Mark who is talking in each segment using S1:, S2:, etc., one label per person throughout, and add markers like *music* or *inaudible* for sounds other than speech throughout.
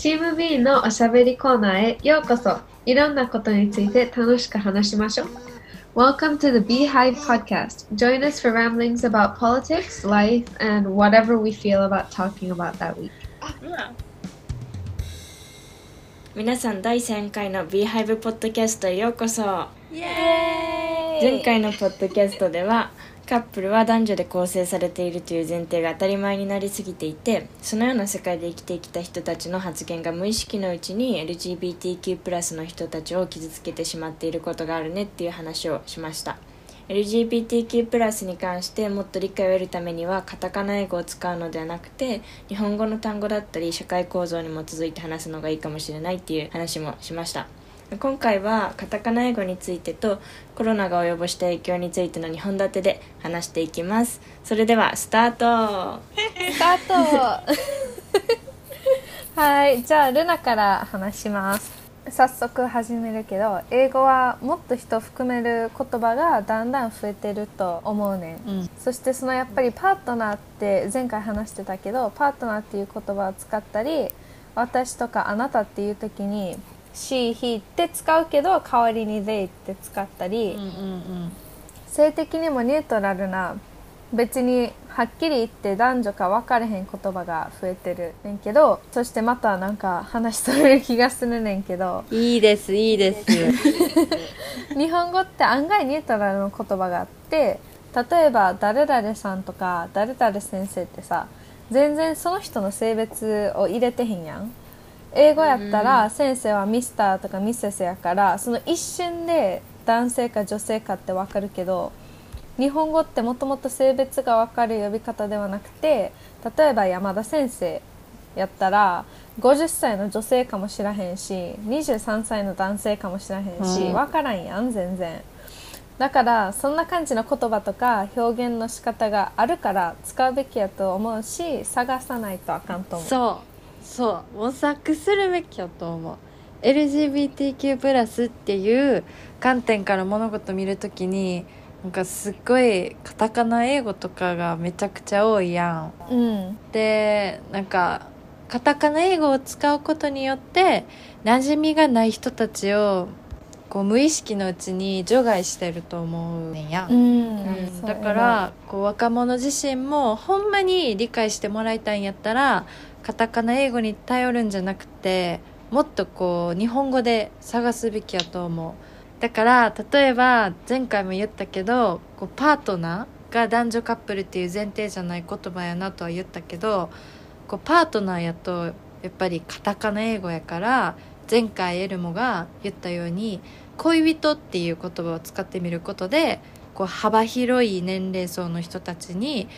S1: チーム B のおしゃべりコーナーへようこそいろんなことについて楽しく話しましょう Welcome to the Beehive Podcast. Join us for ramblings about politics, life, and whatever we feel about talking about that week.
S2: 皆さん第3回の Beehive ポッドキャストへようこそ
S3: イエーイ
S2: 前回のポッドキャストではカップルは男女で構成されているという前提が当たり前になりすぎていてそのような世界で生きてきた人たちの発言が無意識のうちに LGBTQ+ の人たちを傷つけてしまっていることがあるねっていう話をしました。LGBTQ+ に関してもっと理解を得るためにはカタカナ英語を使うのではなくて日本語の単語だったり社会構造に基づいて話すのがいいかもしれないっていう話もしました。今回はカタカナ英語についてとコロナが及ぼした影響についての2本立てで話していきます。それではスタート。
S3: スタート。*laughs* *laughs* はいじゃあルナから話します。早速始めるけど英語はもっと人を含める言葉がだんだん増えてると思うねん、
S4: うん。
S3: そしてそのやっぱりパートナーって前回話してたけどパートナーっていう言葉を使ったり私とかあなたっていう時に she, he って使うけど代わりに they って使ったり、
S4: うんうん
S3: 性的にもニュートラルな別にはっきり言って男女か分かれへん言葉が増えてるねんけどそしてまたなんか話しとれる気がするねんけど。
S4: うんいいですいいです。*laughs*
S3: 日本語って案外ニュートラルの言葉があって例えば誰々さんとか誰々先生ってさ全然その人の性別を入れてへんやん英語やったら先生はミスターとかミセスやからその一瞬で男性か女性かって分かるけど日本語ってもともと性別が分かる呼び方ではなくて例えば山田先生やったら50歳の女性かもしらへんし23歳の男性かもしらへんし、
S4: うん。
S3: 分からんやん全然。だからそんな感じの言葉とか表現の仕方があるから使うべきやと思うし探さないとあかんと思う。
S4: そうそう模索するべきやと思う。LGBTQ+ っていう観点から物事見るときになんかすっごいカタカナ英語とかがめちゃくちゃ多いやん。
S3: うん。
S4: でなんかカタカナ英語を使うことによって馴染みがない人たちをこう無意識のうちに除外してると思うねんや、
S3: うん。
S4: うん。だからこう若者自身もほんまに理解してもらいたいんやったらカタカナ英語に頼るんじゃなくてもっとこう日本語で探すべきやと思う。だから例えば前回も言ったけどこうパートナーが男女カップルっていう前提じゃない言葉やなとは言ったけどこうパートナーやとやっぱりカタカナ英語やから前回エルモが言ったように恋人っていう言葉を使ってみることでこう幅広い年齢層の人たちに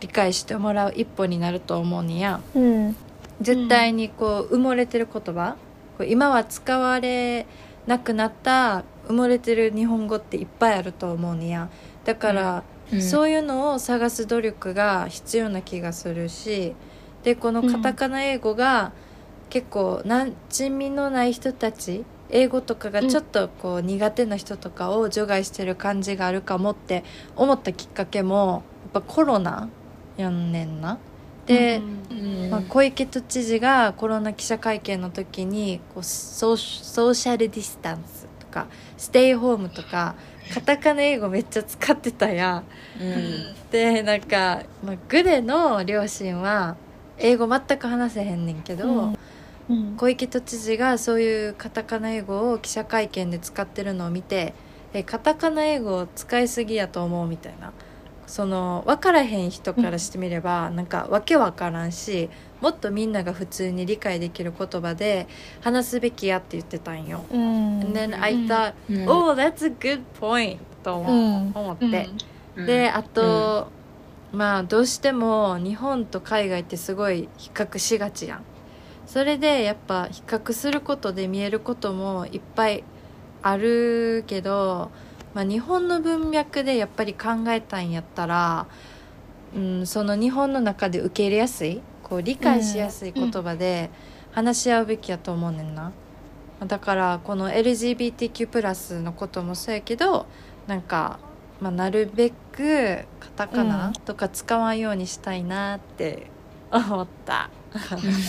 S4: 理解してもらう一歩になると思うにや
S3: うん。
S4: 絶対にこう埋もれてる言葉こう今は使われなくなった埋もれてる日本語っていっぱいあると思うにや。だから、そういうのを探す努力が必要な気がするしでこのカタカナ英語が結構馴染みのない人たち英語とかがちょっとこう苦手な人とかを除外してる感じがあるかもって思ったきっかけもやっぱコロナやんねんな。で、
S2: うん。
S4: まあ、小池都知事がコロナ記者会見の時にこうソーシソーシャルディスタンスとかステイホームとかカタカナ英語めっちゃ使ってたやん。
S2: うん。
S4: でなんか、まあ、グレの両親は英語全く話せへんねんけど、
S3: うん。うん。
S4: 小池都知事がそういうカタカナ英語を記者会見で使ってるのを見てえカタカナ英語を使いすぎやと思うみたいなその分からへん人からしてみれば、なんかわけわからんしもっとみんなが普通に理解できる言葉で話すべきやって言ってたんよ。
S3: うん。
S4: And then I thought,
S2: うん。
S4: oh that's a good point と思,、
S3: う。ん。
S4: 思って。であと、まあどうしても日本と海外ってすごい比較しがちやん。それでやっぱ比較することで見えることもいっぱいあるけど、まあ、日本の文脈でやっぱり考えたんやったら、うん、その日本の中で受け入れやすいこう理解しやすい言葉で話し合うべきやと思うねんな。だからこの LGBTQ+ のこともそうやけどなんか、まあ、なるべくカタカナとか使わんようにしたいなって思った。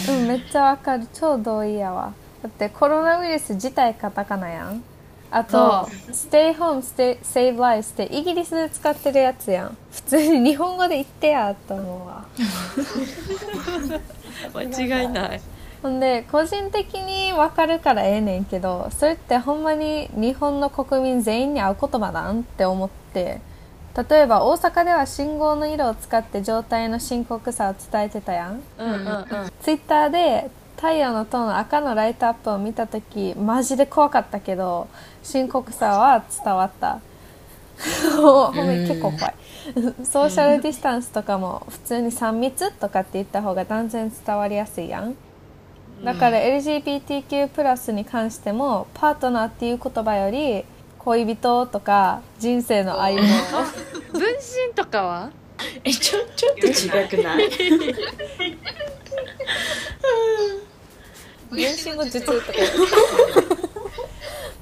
S3: うん。めっちゃわかる。超同意やわ。だってコロナウイルス自体カタカナやんあと「Stay home, stay, save lives」ってイギリスで使ってるやつやん。普通に日本語で言ってやと思うわ
S4: 間違いない。
S3: ほんで個人的に分かるからええねんけどそれってほんまに日本の国民全員に合う言葉なんって思って。例えば大阪では信号の色を使って状態の深刻さを伝えてたやん。
S4: うんうんうん。
S3: ツイッターで太陽の塔の赤のライトアップを見た時マジで怖かったけど深刻さは伝わった。ほん。*laughs* まに結構怖い。ソーシャルディスタンスとかも普通に3密とかって言った方が断然伝わりやすいやん。だから LGBTQ+ に関してもパートナーっていう言葉より恋人とか人生の歩み
S4: 分身とかは？
S2: えちょちょっと違くない？*laughs*
S3: 分身の術とか。*laughs*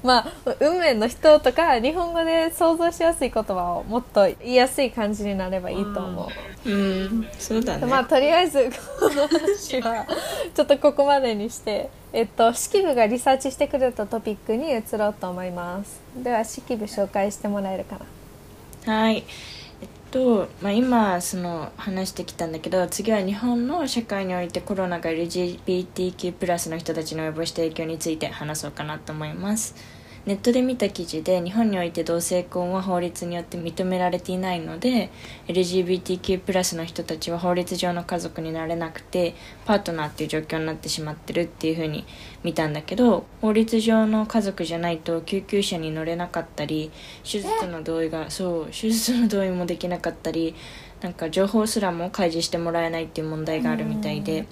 S3: まあ運命の人とか日本語で想像しやすい言葉をもっと言いやすい感じになればいいと思う、
S2: うん。そうだね。
S3: まあとりあえずこの話はちょっとここまでにしてえっと式部がリサーチしてくれたトピックに移ろうと思います。では式部紹介してもらえるかな。
S2: はいと、まあ、今その話してきたんだけど次は日本の社会においてコロナが LGBTQ+ の人たちに及ぼした影響について話そうかなと思います。ネットで見た記事で日本において同性婚は法律によって認められていないので LGBTQ+ の人たちは法律上の家族になれなくてパートナーっていう状況になってしまってるっていう風に見たんだけど法律上の家族じゃないと救急車に乗れなかったり手術の同意がそう手術の同意もできなかったりなんか情報すらも開示してもらえないっていう問題があるみたいで。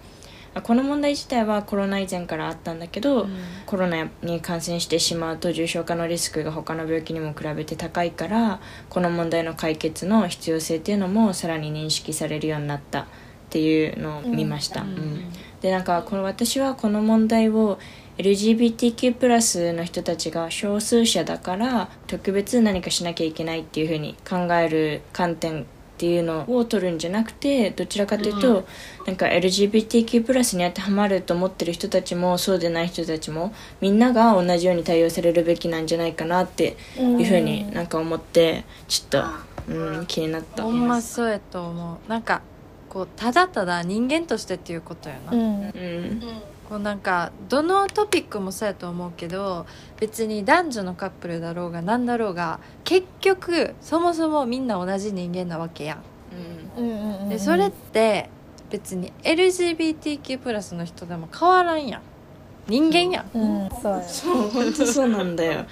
S2: あこの問題自体はコロナ以前からあったんだけど、コロナに感染してしまうと重症化のリスクが他の病気にも比べて高いからこの問題の解決の必要性っていうのもさらに認識されるようになったっていうのを見ました。うん。でなんかこの私はこの問題を LGBTQ+ の人たちが少数者だから特別何かしなきゃいけないっていうふうに考える観点っていうのを取るんじゃなくてどちらかというと、なんか LGBTQ+ に当てはまると思ってる人たちもそうでない人たちもみんなが同じように対応されるべきなんじゃないかなっていうふうになんか思ってちょっと、うん、気になった。
S4: ほんまそうやと思う。なんかこうただただ人間としてっていうことやな、
S3: うん。
S2: うん
S4: こうなんかどのトピックもそうやと思うけど別に男女のカップルだろうが何だろうが結局そもそもみんな同じ人間なわけやん。
S3: うん。うんうん
S4: でそれって別に LGBTQ+ の人でも変わらんやん。人間やん。
S3: うん。そうや。
S2: そう本当そうなんだよ。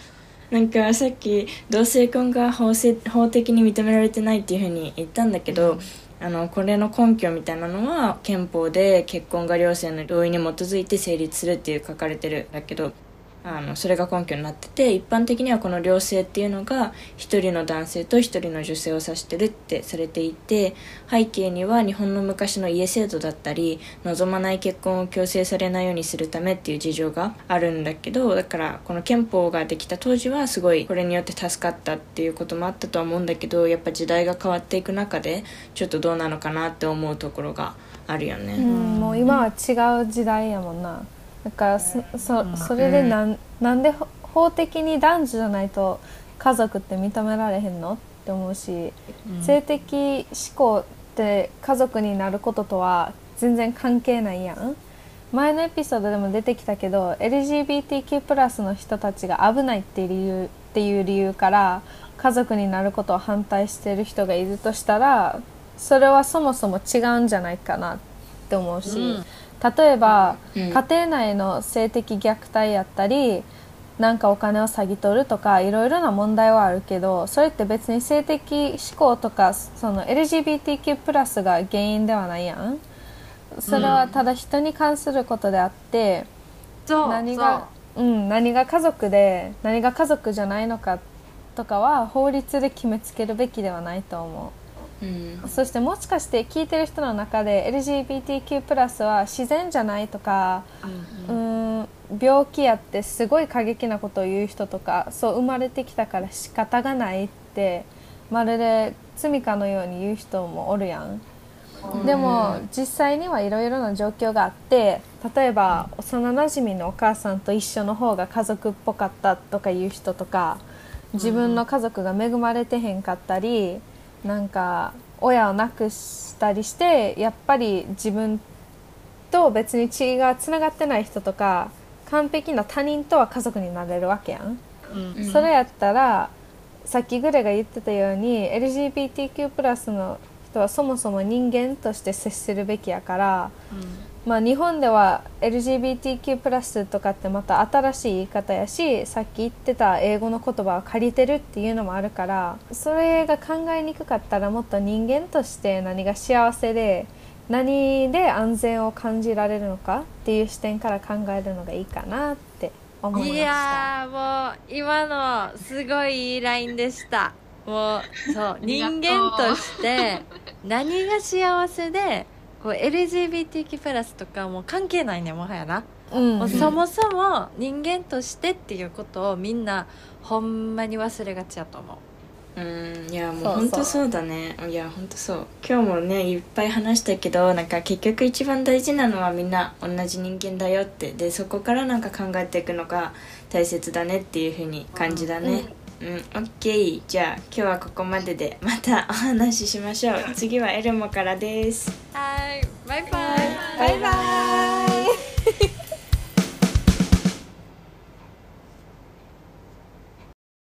S2: なんかさっき同性婚が法制法的に認められてないっていうふうに言ったんだけど、あのこれの根拠みたいなのは憲法で結婚が両性の同意に基づいて成立するっていう書かれてるんだけどあのそれが根拠になってて一般的にはこの両性っていうのが一人の男性と一人の女性を指してるってされていて背景には日本の昔の家制度だったり望まない結婚を強制されないようにするためっていう事情があるんだけどだからこの憲法ができた当時はすごいこれによって助かったっていうこともあったとは思うんだけどやっぱ時代が変わっていく中でちょっとどうなのかなって思うところがあるよね。
S3: うん、もう今は違う時代やもんなだからそそそれでなん,、なんでほ法的に男女じゃないと家族って認められへんのって思うし、性的思考って家族になることとは全然関係ないやん。前のエピソードでも出てきたけど LGBTQ+ の人たちが危ないっていう理由っていう理由から家族になることを反対してる人がいるとしたらそれはそもそも違うんじゃないかなって思うし、
S4: うん
S3: 例えば、
S2: うん。
S3: 家庭内の性的虐待やったりなんかお金を詐欺取るとかいろいろな問題はあるけどそれって別に性的思考とかその LGBTQ+ が原因ではないやん。それはただ人に関することであって、
S4: そう
S3: 何がうん、何が家族で何が家族じゃないのかとかは法律で決めつけるべきではないと思
S2: うん。
S3: うそしてもしかして聞いてる人の中で LGBTQ+ は自然じゃないとかうーん病気やってすごい過激なことを言う人とかそう生まれてきたから仕方がないってまるで罪かのように言う人もおるやん。でも実際にはいろいろな状況があって例えば幼なじみのお母さんと一緒の方が家族っぽかったとかいう人とか自分の家族が恵まれてへんかったりなんか親を亡くしたりしてやっぱり自分と別に血がつながってない人とか完璧な他人とは家族になれるわけやん。
S4: うん
S3: それやったらさっきグレが言ってたように LGBTQ+ の人はそもそも人間として接するべきやから、まあ、日本では LGBTQ+ とかってまた新しい言い方やしさっき言ってた英語の言葉を借りてるっていうのもあるからそれが考えにくかったらもっと人間として何が幸せで何で安全を感じられるのかっていう視点から考えるのがいいかなって思いま
S4: い
S3: した。
S4: やーもう今のすごいいいラインでしたもうそ
S1: う
S4: 人間として何が幸せでこう LGBTQ+ とかもう関係ないねもはやな、
S3: うん。
S4: もうそもそも人間としてっていうことをみんなほんまに忘れがちやと思う。
S2: うんいやもう
S3: そうそう。
S2: 本当そうだね。いや本当そう。今日もねいっぱい話したけどなんか結局一番大事なのはみんな同じ人間だよって。でそこからなんか考えていくのが大切だねっていうふうに感じだね。うん、オッケー。じゃあ今日はここまででまたお話ししましょう。次はエルモからです。
S4: はいバイバイ。
S2: バイバイ。